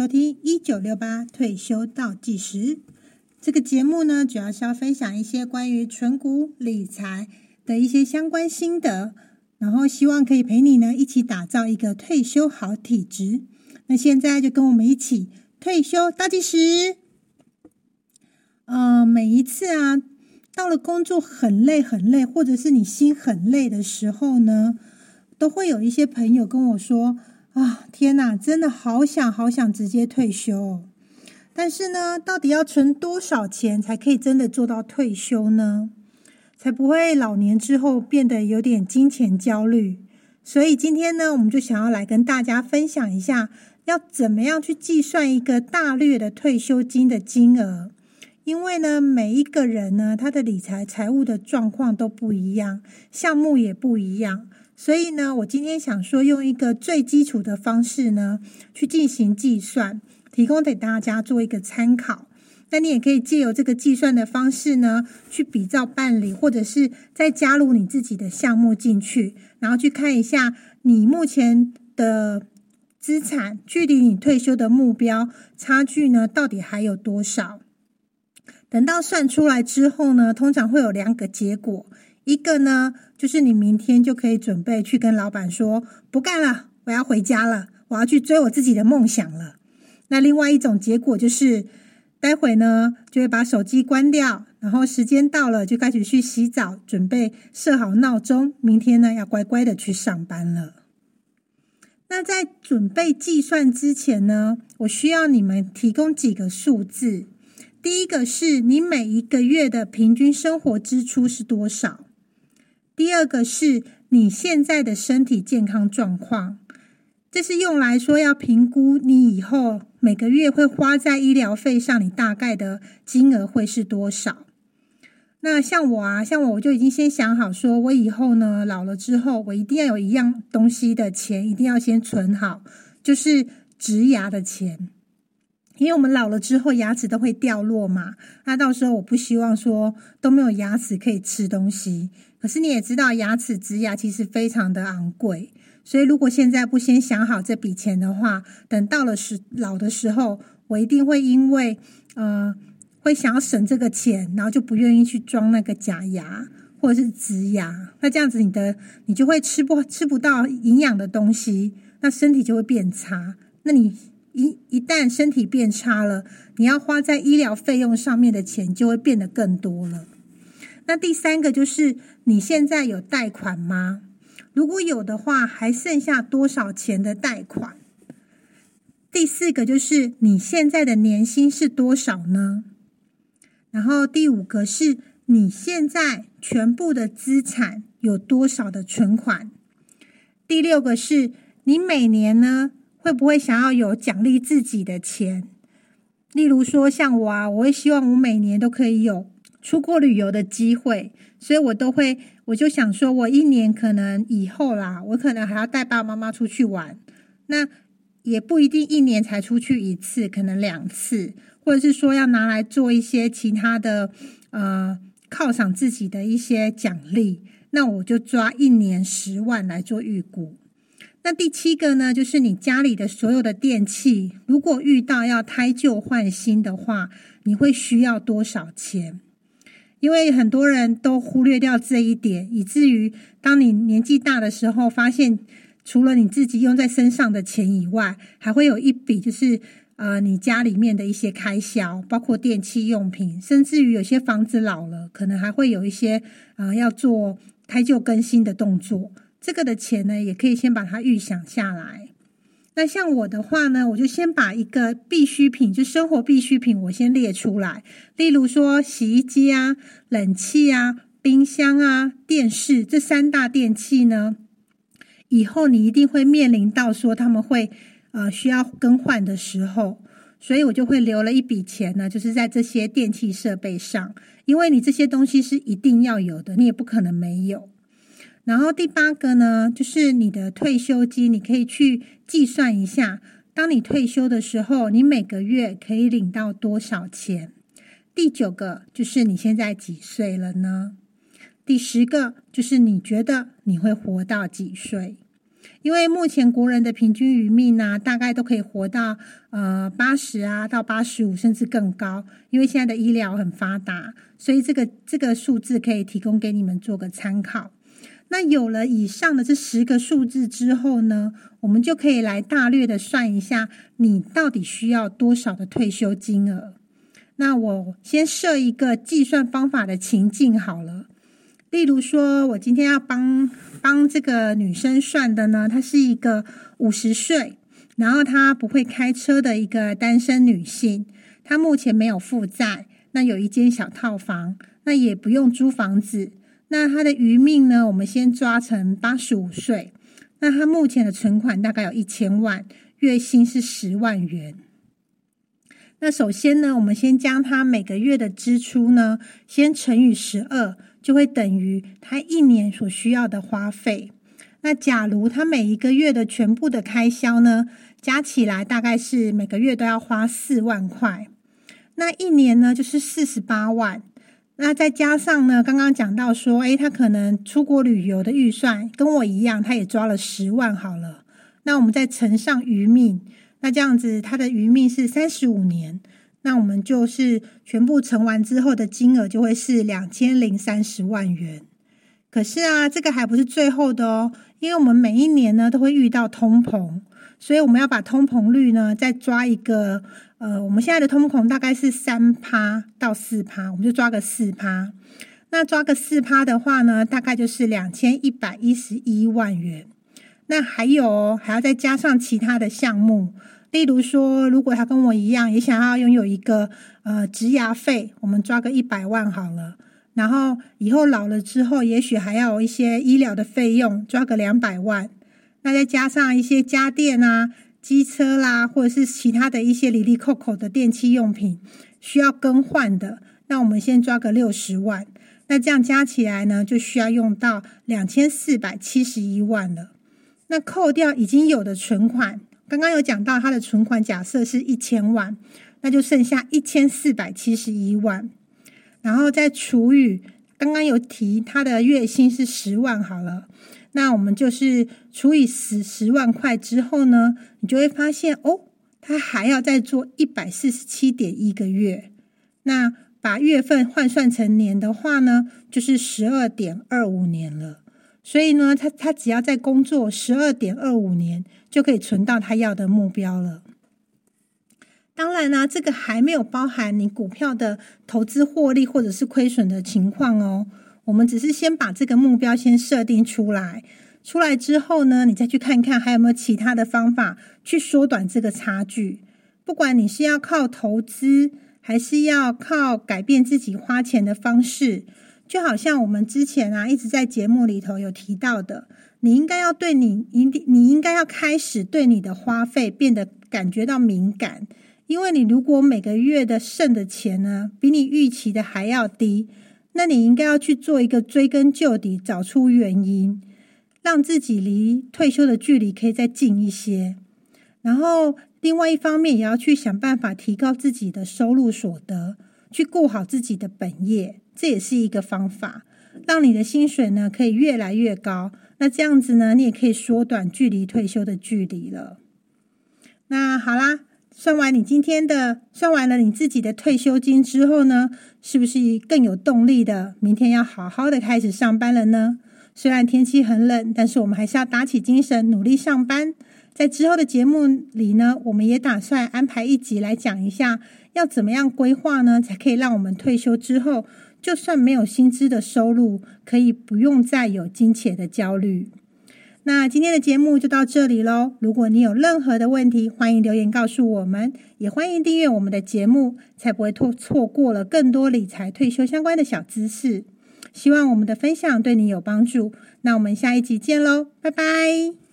收听一九六八退休倒计时。这个节目呢，主要是要分享一些关于存股理财的一些相关心得，然后希望可以陪你呢一起打造一个退休好体质。那现在就跟我们一起退休倒计时。呃，每一次啊，到了工作很累很累，或者是你心很累的时候呢，都会有一些朋友跟我说。啊，天哪，真的好想好想直接退休，哦但是呢，到底要存多少钱才可以真的做到退休呢？才不会老年之后变得有点金钱焦虑。所以今天呢，我们就想要来跟大家分享一下，要怎么样去计算一个大略的退休金的金额。因为呢，每一个人呢，他的理财财务的状况都不一样，项目也不一样。所以呢，我今天想说，用一个最基础的方式呢，去进行计算，提供给大家做一个参考。那你也可以借由这个计算的方式呢，去比照办理，或者是再加入你自己的项目进去，然后去看一下你目前的资产距离你退休的目标差距呢，到底还有多少？等到算出来之后呢，通常会有两个结果。一个呢，就是你明天就可以准备去跟老板说不干了，我要回家了，我要去追我自己的梦想了。那另外一种结果就是，待会呢就会把手机关掉，然后时间到了就开始去洗澡，准备设好闹钟，明天呢要乖乖的去上班了。那在准备计算之前呢，我需要你们提供几个数字。第一个是你每一个月的平均生活支出是多少？第二个是你现在的身体健康状况，这是用来说要评估你以后每个月会花在医疗费上，你大概的金额会是多少？那像我啊，像我，我就已经先想好，说我以后呢老了之后，我一定要有一样东西的钱，一定要先存好，就是植牙的钱。因为我们老了之后牙齿都会掉落嘛，那到时候我不希望说都没有牙齿可以吃东西。可是你也知道，牙齿植牙其实非常的昂贵，所以如果现在不先想好这笔钱的话，等到了时老的时候，我一定会因为呃会想要省这个钱，然后就不愿意去装那个假牙或者是植牙。那这样子你的你就会吃不吃不到营养的东西，那身体就会变差。那你。一一旦身体变差了，你要花在医疗费用上面的钱就会变得更多了。那第三个就是你现在有贷款吗？如果有的话，还剩下多少钱的贷款？第四个就是你现在的年薪是多少呢？然后第五个是你现在全部的资产有多少的存款？第六个是你每年呢？会不会想要有奖励自己的钱？例如说，像我啊，我会希望我每年都可以有出国旅游的机会，所以我都会，我就想说，我一年可能以后啦，我可能还要带爸爸妈妈出去玩，那也不一定一年才出去一次，可能两次，或者是说要拿来做一些其他的，呃，犒赏自己的一些奖励，那我就抓一年十万来做预估。那第七个呢，就是你家里的所有的电器，如果遇到要汰旧换新的话，你会需要多少钱？因为很多人都忽略掉这一点，以至于当你年纪大的时候，发现除了你自己用在身上的钱以外，还会有一笔就是呃你家里面的一些开销，包括电器用品，甚至于有些房子老了，可能还会有一些呃要做汰旧更新的动作。这个的钱呢，也可以先把它预想下来。那像我的话呢，我就先把一个必需品，就生活必需品，我先列出来。例如说，洗衣机啊、冷气啊、冰箱啊、电视这三大电器呢，以后你一定会面临到说他们会呃需要更换的时候，所以我就会留了一笔钱呢，就是在这些电器设备上，因为你这些东西是一定要有的，你也不可能没有。然后第八个呢，就是你的退休金，你可以去计算一下，当你退休的时候，你每个月可以领到多少钱。第九个就是你现在几岁了呢？第十个就是你觉得你会活到几岁？因为目前国人的平均余命呢，大概都可以活到呃八十啊到八十五，甚至更高。因为现在的医疗很发达，所以这个这个数字可以提供给你们做个参考。那有了以上的这十个数字之后呢，我们就可以来大略的算一下，你到底需要多少的退休金额。那我先设一个计算方法的情境好了，例如说，我今天要帮帮这个女生算的呢，她是一个五十岁，然后她不会开车的一个单身女性，她目前没有负债，那有一间小套房，那也不用租房子。那他的余命呢？我们先抓成八十五岁。那他目前的存款大概有一千万，月薪是十万元。那首先呢，我们先将他每个月的支出呢，先乘以十二，就会等于他一年所需要的花费。那假如他每一个月的全部的开销呢，加起来大概是每个月都要花四万块，那一年呢就是四十八万。那再加上呢，刚刚讲到说，诶，他可能出国旅游的预算跟我一样，他也抓了十万好了。那我们再乘上余命，那这样子他的余命是三十五年。那我们就是全部乘完之后的金额就会是两千零三十万元。可是啊，这个还不是最后的哦，因为我们每一年呢都会遇到通膨，所以我们要把通膨率呢再抓一个。呃，我们现在的通膨大概是三趴到四趴，我们就抓个四趴。那抓个四趴的话呢，大概就是两千一百一十一万元。那还有还要再加上其他的项目，例如说，如果他跟我一样也想要拥有一个呃植牙费，我们抓个一百万好了。然后以后老了之后，也许还要有一些医疗的费用，抓个两百万。那再加上一些家电啊。机车啦，或者是其他的一些里里扣扣的电器用品需要更换的，那我们先抓个六十万，那这样加起来呢，就需要用到两千四百七十一万了。那扣掉已经有的存款，刚刚有讲到他的存款假设是一千万，那就剩下一千四百七十一万，然后再除以刚刚有提他的月薪是十万好了。那我们就是除以十十万块之后呢，你就会发现哦，他还要再做一百四十七点一个月。那把月份换算成年的话呢，就是十二点二五年了。所以呢，他他只要在工作十二点二五年，就可以存到他要的目标了。当然啦，这个还没有包含你股票的投资获利或者是亏损的情况哦。我们只是先把这个目标先设定出来，出来之后呢，你再去看看还有没有其他的方法去缩短这个差距。不管你是要靠投资，还是要靠改变自己花钱的方式，就好像我们之前啊一直在节目里头有提到的，你应该要对你一定，你应该要开始对你的花费变得感觉到敏感，因为你如果每个月的剩的钱呢，比你预期的还要低。那你应该要去做一个追根究底，找出原因，让自己离退休的距离可以再近一些。然后，另外一方面也要去想办法提高自己的收入所得，去顾好自己的本业，这也是一个方法，让你的薪水呢可以越来越高。那这样子呢，你也可以缩短距离退休的距离了。那好啦。算完你今天的，算完了你自己的退休金之后呢，是不是更有动力的？明天要好好的开始上班了呢？虽然天气很冷，但是我们还是要打起精神，努力上班。在之后的节目里呢，我们也打算安排一集来讲一下，要怎么样规划呢，才可以让我们退休之后，就算没有薪资的收入，可以不用再有金钱的焦虑。那今天的节目就到这里喽。如果你有任何的问题，欢迎留言告诉我们，也欢迎订阅我们的节目，才不会错错过了更多理财退休相关的小知识。希望我们的分享对你有帮助。那我们下一集见喽，拜拜。